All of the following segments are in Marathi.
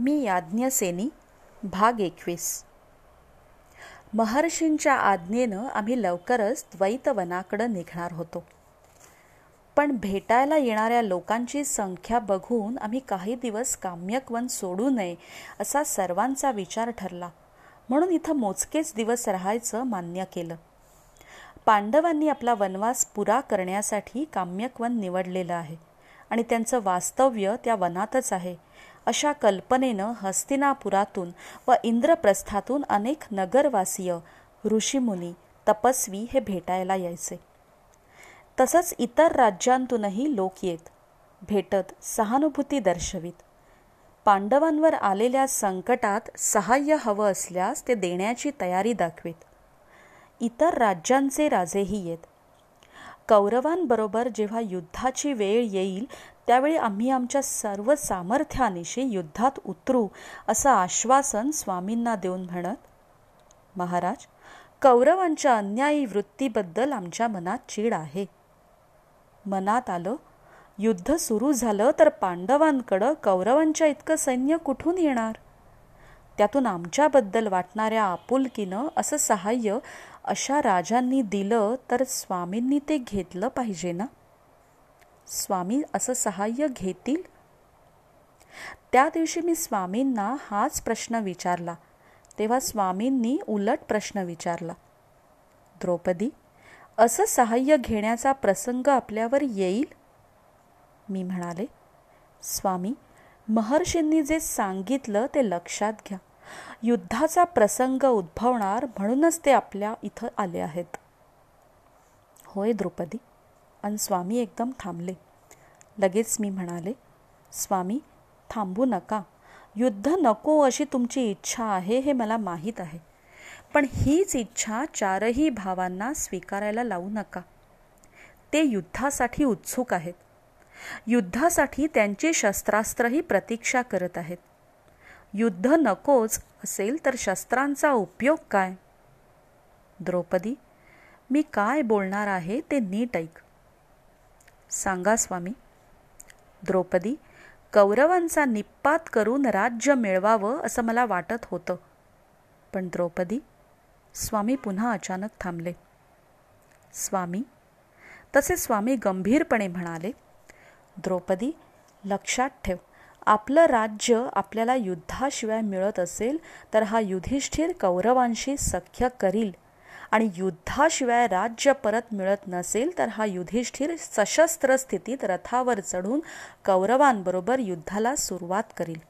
मी याज्ञसेनी भाग एकवीस. महर्षींच्या आज्ञेनं आम्ही लवकरच द्वैतवनाकडं निघणार होतो. पण भेटायला येणाऱ्या लोकांची संख्या बघून आम्ही काही दिवस काम्यकवन सोडू नये असा सर्वांचा विचार ठरला. म्हणून इथं मोजकेच दिवस राहायचं मान्य केलं. पांडवांनी आपला वनवास पुरा करण्यासाठी काम्यकवन निवडलेलं आहे आणि त्यांचं वास्तव्य त्या वनातच आहे. अशा कल्पनेनं हस्तिनापुरातून व इंद्रप्रस्थातून अनेक नगरवासीय ऋषीमुनी तपस्वी हे भेटायला यायचे. तसंच इतर राज्यांतूनही लोक येत भेटत सहानुभूती दर्शवित. पांडवांवर आलेल्या संकटात सहाय्य हवं असल्यास ते देण्याची तयारी दाखवित. इतर राज्यांचे राजेही येत. कौरवांबरोबर जेव्हा युद्धाची वेळ येईल त्यावेळी आम्ही आमच्या सर्व सामर्थ्यानिशी युद्धात उतरू असं आश्वासन स्वामींना देऊन म्हणत महाराज कौरवांच्या अन्यायी वृत्तीबद्दल आमच्या मनात चीड आहे. मनात आलं युद्ध सुरू झालं तर पांडवांकडं कौरवांच्या इतकं सैन्य कुठून येणार? त्यातून आमच्याबद्दल वाटणाऱ्या आपुलकीनं असं सहाय्य अशा राजांनी दिलं तर स्वामींनी ते घेतलं पाहिजे ना? स्वामी असं सहाय्य घेतील? त्या दिवशी मी स्वामींना हाच प्रश्न विचारला. तेव्हा स्वामींनी उलट प्रश्न विचारला. द्रौपदी असं सहाय्य घेण्याचा प्रसंग आपल्यावर येईल? मी म्हणाले स्वामी महर्षींनी जे सांगितलं ते लक्षात घ्या. युद्धाचा प्रसंग उद्भवणार म्हणूनच ते आपल्या इथं आले आहेत. होय द्रौपदी आणि स्वामी एकदम थांबले. लगेच मी म्हणाले स्वामी थांबू नका. युद्ध नको अशी तुमची इच्छा आहे हे मला माहीत आहे. पण हीच इच्छा चारही भावांना स्वीकारायला लावू नका. ते युद्धासाठी उत्सुक आहेत. युद्धासाठी त्यांची शस्त्रास्त्रही प्रतीक्षा करत आहेत. युद्ध नकोच असेल तर शस्त्रांचा उपयोग काय? द्रौपदी मी काय बोलणार आहे ते नीट ऐक. सांगा स्वामी. द्रौपदी कौरवांचा निप्पात करून राज्य मिळवावं असं मला वाटत होतं. पण द्रौपदी स्वामी पुन्हा अचानक थांबले. स्वामी तसे स्वामी गंभीरपणे म्हणाले द्रौपदी लक्षात ठेव. आपलं राज्य आपल्याला युद्धाशिवाय मिळत असेल तर हा युधिष्ठिर कौरवांशी सख्य करील. आणि युद्धाशिवाय राज्य परत मिळत नसेल तर हा युधिष्ठिर सशस्त्र स्थितीत रथावर चढून कौरवांबरोबर युद्धाला सुरुवात करील.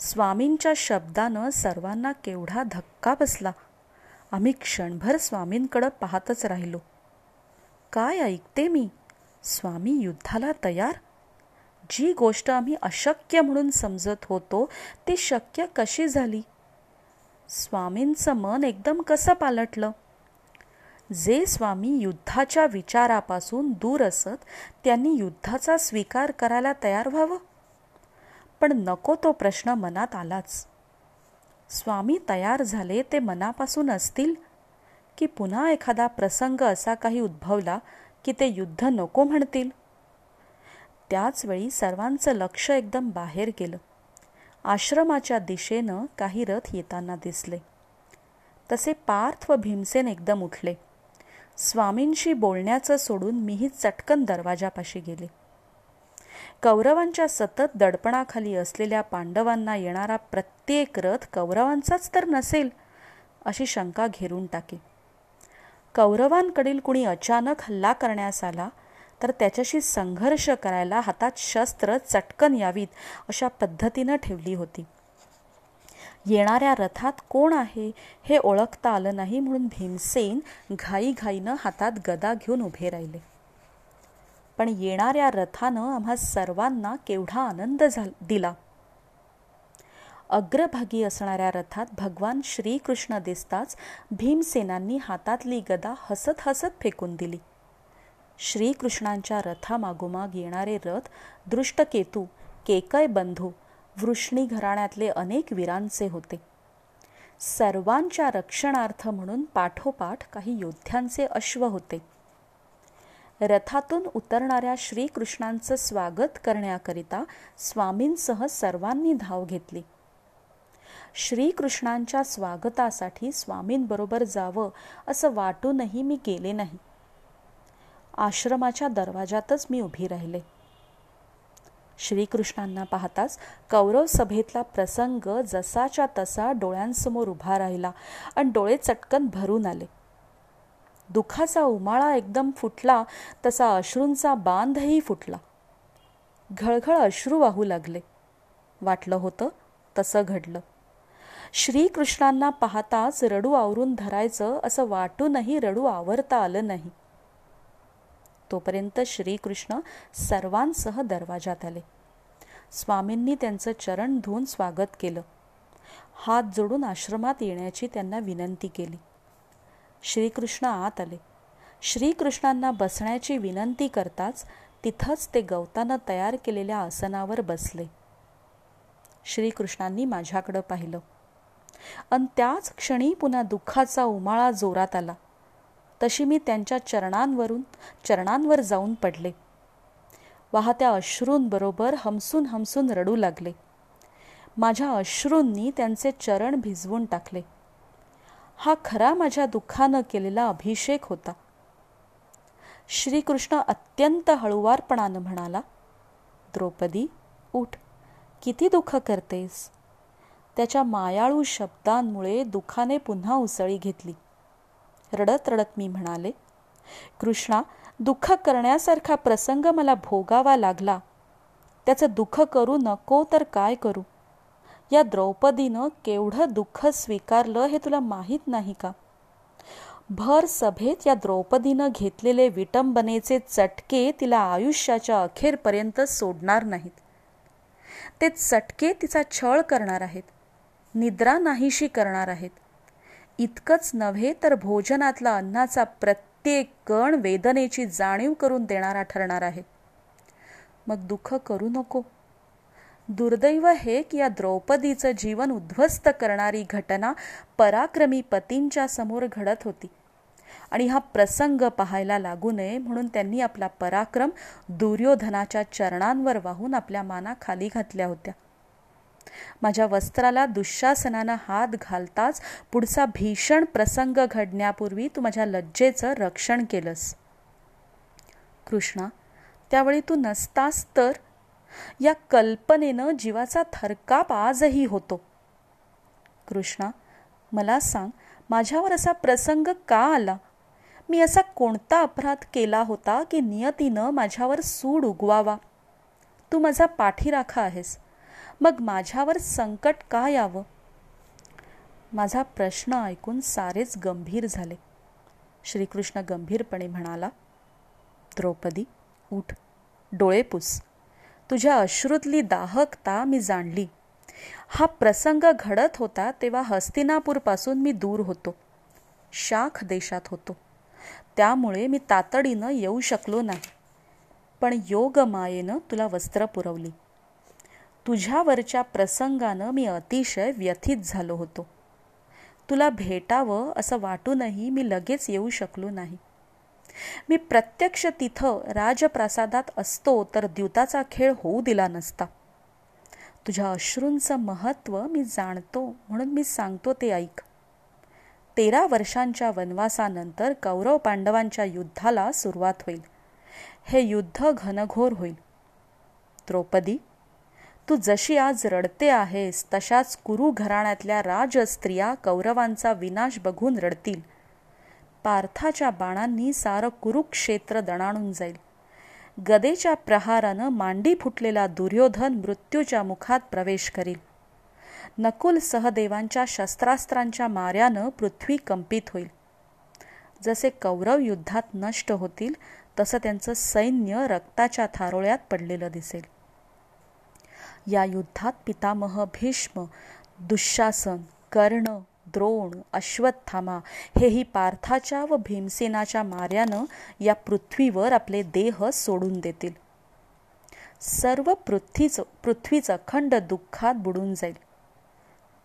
स्वामींच्या शब्दानं सर्वांना केवढा धक्का बसला. आम्ही क्षणभर स्वामींकडं पाहतच राहिलो. काय ऐकते मी? स्वामी युद्धाला तयार? जी गोष्ट आम्ही अशक्य म्हणून समजत होतो ती शक्य कशी झाली? स्वामींचं मन एकदम कसं पालटलं? जे स्वामी युद्धाच्या विचारापासून दूर असत त्यांनी युद्धाचा स्वीकार करायला तयार व्हावं? पण नको तो प्रश्न मनात आलाच. स्वामी तयार झाले ते मनापासून असतील? की पुन्हा एखादा प्रसंग असा काही उद्भवला की ते युद्ध नको म्हणतील? त्याचवेळी सर्वांचं लक्ष एकदम बाहेर गेलं. आश्रमाच्या दिशेनं काही रथ येताना दिसले. तसे पार्थ व भीमसेन एकदम उठले. स्वामींशी बोलण्याचं सोडून मीही चटकन दरवाजापाशी गेले. कौरवांच्या सतत दडपणाखाली असलेल्या पांडवांना येणारा प्रत्येक रथ कौरवांचाच तर नसेल अशी शंका घेरून टाके. कौरवांकडील कुणी अचानक हल्ला करण्यास आला तर त्याच्याशी संघर्ष करायला हातात शस्त्र चटकन यावीत अशा पद्धतीनं ठेवली होती. येणाऱ्या रथात कोण आहे हे ओळखता आलं नाही म्हणून भीमसेन घाईघाईनं हातात गदा घेऊन उभे राहिले. पण येणाऱ्या रथानं आम्हा सर्वांना केवढा आनंद झाला दिला. अग्रभागी असणाऱ्या रथात भगवान श्रीकृष्ण दिसताच भीमसेनांनी हातातली गदा हसत हसत फेकून दिली. श्रीकृष्णांच्या रथामागोमाग येणारे रथ दृष्टकेतू केकय बंधू वृष्णी घराण्यातले अनेक वीरांचे होते. सर्वांच्या रक्षणार्थ म्हणून पाठोपाठ काही योद्ध्यांचे अश्व होते. रथातून उतरणाऱ्या श्रीकृष्णांचं स्वागत करण्याकरिता स्वामींसह सर्वांनी धाव घेतली. श्रीकृष्णांच्या स्वागतासाठी स्वामींबरोबर जावं असं वाटूनही मी गेले नाही. आश्रमाच्या दरवाजातच मी उभी राहिले. श्रीकृष्णांना पाहताच कौरव सभेतला प्रसंग जसाच्या तसा डोळ्यांसमोर उभा राहिला आणि डोळे चटकन भरून आले. दुखाचा उमाळा एकदम फुटला तसा अश्रूंचा बांधही फुटला. घळघळ अश्रू वाहू लागले. वाटलं होतं तसं घडलं. श्रीकृष्णांना पाहताच रडू आवरून धरायचं असं वाटूनही रडू आवरता आलं नाही. तोपर्यंत श्रीकृष्ण सर्वांसह दरवाजात आले. स्वामींनी त्यांचं चरण धुवून स्वागत केलं. हात जोडून आश्रमात येण्याची त्यांना विनंती केली. श्रीकृष्ण आत आले. श्रीकृष्णांना बसण्याची विनंती करताच तिथंच ते गवतानं तयार केलेल्या आसनावर बसले. श्रीकृष्णांनी माझ्याकडं पाहिलं. अन त्याच क्षणी पुन्हा दुःखाचा उमाळा जोरात आला. तशी मी त्यांच्या चरणांवरून चरणांवर जाऊन पडले. वाहत्या अश्रूंबरोबर हमसून हमसून रडू लागले. माझ्या अश्रूंनी त्यांचे चरण भिजवून टाकले. हा खरा माझ्या दुःखानं केलेला अभिषेक होता. श्रीकृष्ण अत्यंत हळुवारपणानं म्हणाला द्रौपदी उठ. किती दुःख करतेस. त्याच्या मायाळू शब्दांमुळे दुःखाने पुन्हा उसळी घेतली. रडत रडत मी म्हणाले कृष्णा दुःख करण्यासारखा प्रसंग मला भोगावा लागला. त्याचं दुःख करू नको तर काय करू? या द्रौपदीनं केवढं दुःख स्वीकारलं हे तुला माहीत नाही का? भर सभेत या द्रौपदीनं घेतलेले विटंबनेचे चटके तिला आयुष्याच्या अखेरपर्यंत सोडणार नाहीत. ते चटके तिचा छळ करणार आहेत निद्रा नाहीशी करणार आहेत. इतकंच नव्हे तर भोजनातला अन्नाचा प्रत्येक कण वेदनेची जाणीव करून देणारा ठरणार आहे. मग दुःख करू नको. दुर्दैव हे की या द्रौपदीचं जीवन उद्ध्वस्त करणारी घटना पराक्रमी पतींच्या समोर घडत होती. आणि हा प्रसंग पाहायला लागू नये म्हणून त्यांनी आपला पराक्रम दुर्योधनाच्या चरणांवर वाहून आपल्या माना खाली घातल्या होत्या. माझ्या वस्त्राला दुःशासनानं हात घालताच पुढचा भीषण प्रसंग घडण्यापूर्वी तू माझ्या लज्जेचं रक्षण केलंस. कृष्णा त्यावेळी तू नसतास तर? या कल्पनेनं जीवाचा थरकाप आजही होतो. कृष्णा मला सांग माझ्यावर असा प्रसंग का आला? मी असा कोणता अपराध केला होता की नियतीनं माझ्यावर सूड उगवावा? तू माझा पाठीराखा आहेस. मग माझ्यावर संकट का यावं? माझा प्रश्न ऐकून सारेच गंभीर झाले. श्रीकृष्ण गंभीरपणे म्हणाला द्रौपदी उठ. डोळे पुस. तुझ्या अश्रूतली दाहकता मी जाणली. हा प्रसंग घडत होता तेव्हा हस्तिनापूरपासून मी दूर होतो. शाख देशात होतो. त्यामुळे मी तातडीनं येऊ शकलो नाही. पण योगमायेनं तुला वस्त्र पुरवली. तुझ्यावरच्या प्रसंगानं मी अतिशय व्यथित झालो होतो. तुला भेटावं असं वाटूनही मी लगेच येऊ शकलो नाही. मी प्रत्यक्ष तिथं राजप्रासादात असतो तर द्यूताचा खेळ होऊ दिला नसता. तुझ्या अश्रूंचं महत्त्व मी जाणतो म्हणून मी सांगतो ते ऐक. तेरा वर्षांच्या वनवासानंतर कौरव पांडवांच्या युद्धाला सुरुवात होईल. हे युद्ध घनघोर होईल. द्रौपदी तू जशी आज रडते आहेस तशाच कुरु घराण्यातल्या राजस्त्रिया कौरवांचा विनाश बघून रडतील. पार्थाच्या बाणांनी सारं कुरुक्षेत्र दणाणून जाईल. गदेच्या प्रहारानं मांडी फुटलेला दुर्योधन मृत्यूच्या मुखात प्रवेश करील. नकुल सहदेवांच्या शस्त्रास्त्रांच्या माऱ्यानं पृथ्वी कंपित होईल. जसे कौरव युद्धात नष्ट होतील तसं त्यांचं सैन्य रक्ताच्या थारोळ्यात पडलेलं दिसेल. या युद्धात पितामह भीष्म दुःशासन कर्ण द्रोण अश्वत्थामा हेही पार्थाच्या व भीमसेनाच्या माऱ्यानं या पृथ्वीवर आपले देह सोडून देतील. सर्व पृथ्वीचं पृथ्वीचं खंड दुःखात बुडून जाईल.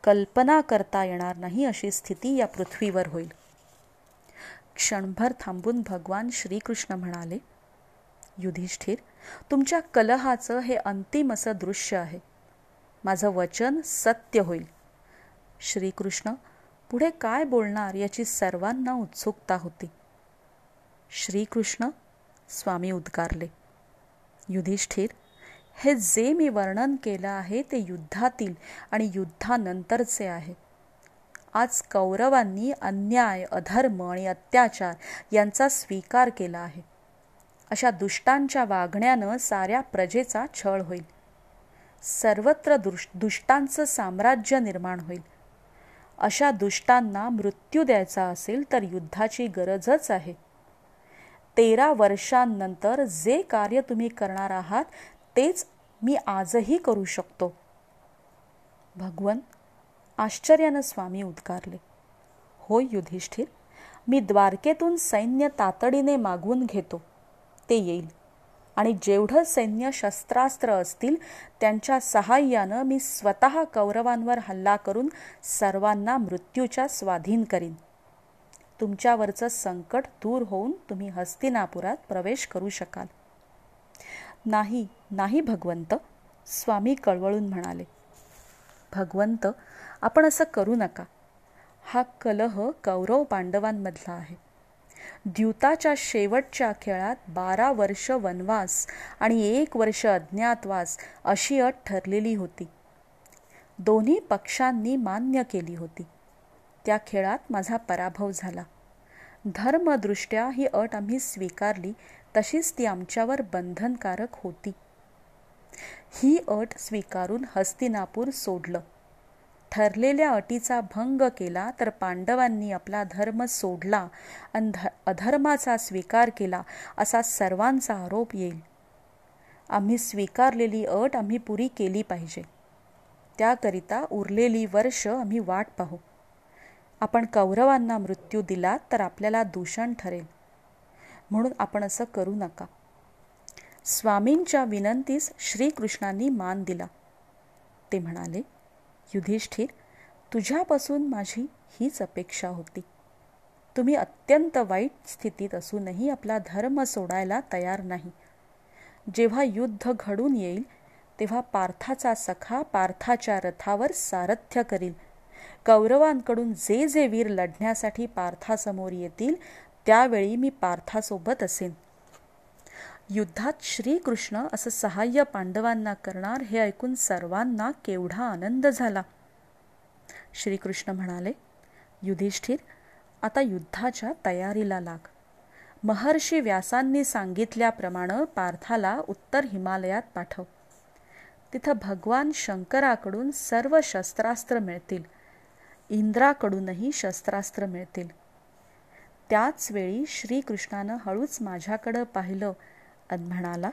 कल्पना करता येणार नाही अशी स्थिती या पृथ्वीवर होईल. क्षणभर थांबून भगवान श्रीकृष्ण म्हणाले युधिष्ठिर तुमच्या कलहाचं हे अंतिम असं दृश्य आहे. माझं वचन सत्य होईल. श्रीकृष्ण पुढे काय बोलणार याची सर्वांना उत्सुकता होती. श्रीकृष्ण स्वामी उद्गारले. युधिष्ठिर हे जे मी वर्णन केलं आहे ते युद्धातील आणि युद्धानंतरचे आहे. आज कौरवांनी अन्याय अधर्म आणि अत्याचार यांचा स्वीकार केला आहे. अशा दुष्टांच्या वागण्यानं साऱ्या प्रजेचा छळ होईल. सर्वत्र दुष दुष्टांचं साम्राज्य निर्माण होईल. अशा दुष्टांना मृत्यू द्यायचा असेल तर युद्धाची गरजच आहे. तेरा वर्षांनंतर जे कार्य तुम्ही करणार आहात तेच मी आजही करू शकतो. भगवन आश्चर्यानं स्वामी उद्गारले. होय युधिष्ठिर मी द्वारकेतून सैन्य तातडीने मागून घेतो. ते येईल. आणि जेवढं सैन्य शस्त्रास्त्र असतील त्यांच्या सहाय्यानं मी स्वतः कौरवांवर हल्ला करून सर्वांना मृत्यूच्या स्वाधीन करीन. तुमच्यावरचं संकट दूर होऊन तुम्ही हस्तिनापुरात प्रवेश करू शकाल. नाही नाही भगवंत स्वामी कळवळून म्हणाले. भगवंत आपण असं करू नका. हा कलह कौरव पांडवांमधला आहे. द्यूताच्या शेवटच्या खेळात बारा वर्ष वनवास आणि एक वर्ष अज्ञातवास अशी अट ठरलेली होती. दोन्ही पक्षांनी मान्य केली होती. त्या खेळात माझा पराभव झाला. धर्मदृष्ट्या ही अट आम्ही स्वीकारली तशीच ती आमच्यावर बंधनकारक होती. ही अट स्वीकारून हस्तिनापूर सोडलं. ठरलेल्या अटीचा भंग केला तर पांडवांनी आपला धर्म सोडला आणि अधर्माचा स्वीकार केला असा सर्वांचा आरोप येईल. आम्ही स्वीकारलेली अट आम्ही पुरी केली पाहिजे. त्याकरिता उरलेली वर्ष आम्ही वाट पाहू. आपण कौरवांना मृत्यू दिला तर आपल्याला दूषण ठरेल. म्हणून आपण असं करू नका. स्वामींच्या विनंतीस श्रीकृष्णांनी मान दिला. ते म्हणाले युधिष्ठिर तुझ्यापासून माझी हीच अपेक्षा होती. तुम्ही अत्यंत वाईट स्थितीत असूनही आपला धर्म सोडायला तयार नाही. जेव्हा युद्ध घडून येईल तेव्हा पार्थाचा सखा पार्थाच्या रथावर सारथ्य करील. कौरवांकडून जे जे वीर लढण्यासाठी पार्थासमोर येतील त्यावेळी मी पार्थासोबत असेन. युद्धात श्रीकृष्ण असं सहाय्य पांडवांना करणार हे ऐकून सर्वांना केवढा आनंद झाला. श्रीकृष्ण म्हणाले युधिष्ठिर आता युद्धाच्या तयारीला लाग. महर्षी व्यासांनी सांगितल्याप्रमाणे पार्थाला उत्तर हिमालयात पाठव. तिथं भगवान शंकराकडून सर्व शस्त्रास्त्र मिळतील. इंद्राकडूनही शस्त्रास्त्र मिळतील. त्याच वेळी श्रीकृष्णानं हळूच माझ्याकडं पाहिलं. अद म्हणाला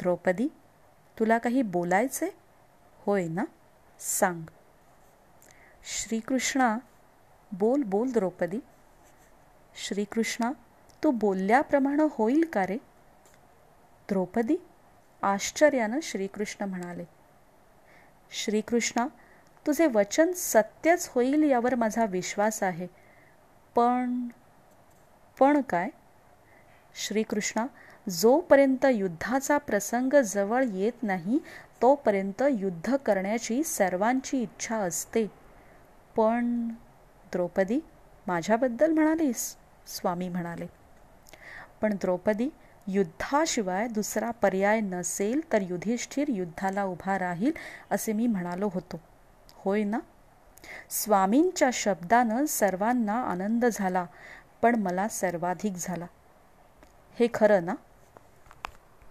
द्रौपदी तुला काही बोलायचे होय ना? सांग. श्रीकृष्णा बोल बोल द्रौपदी. श्रीकृष्णा तू बोलल्याप्रमाणे होईल का रे? द्रौपदी आश्चर्यानं श्रीकृष्ण म्हणाले श्रीकृष्णा तुझे वचन सत्यच होईल यावर माझा विश्वास आहे. पण पण काय? श्रीकृष्णा जोपर्यंत युद्धाचा प्रसंग जवळ येत नाही तोपर्यंत युद्ध करण्याची सर्वांची इच्छा असते. पण द्रौपदी माझ्याबद्दल म्हणालीस स्वामी म्हणाले. पण द्रौपदी युद्धाशिवाय दुसरा पर्याय नसेल तर युधिष्ठिर युद्धाला उभा राहील असे मी म्हणालो होतो. होय ना? स्वामींच्या शब्दानं सर्वांना आनंद झाला पण मला सर्वाधिक झाला. हे खरं ना?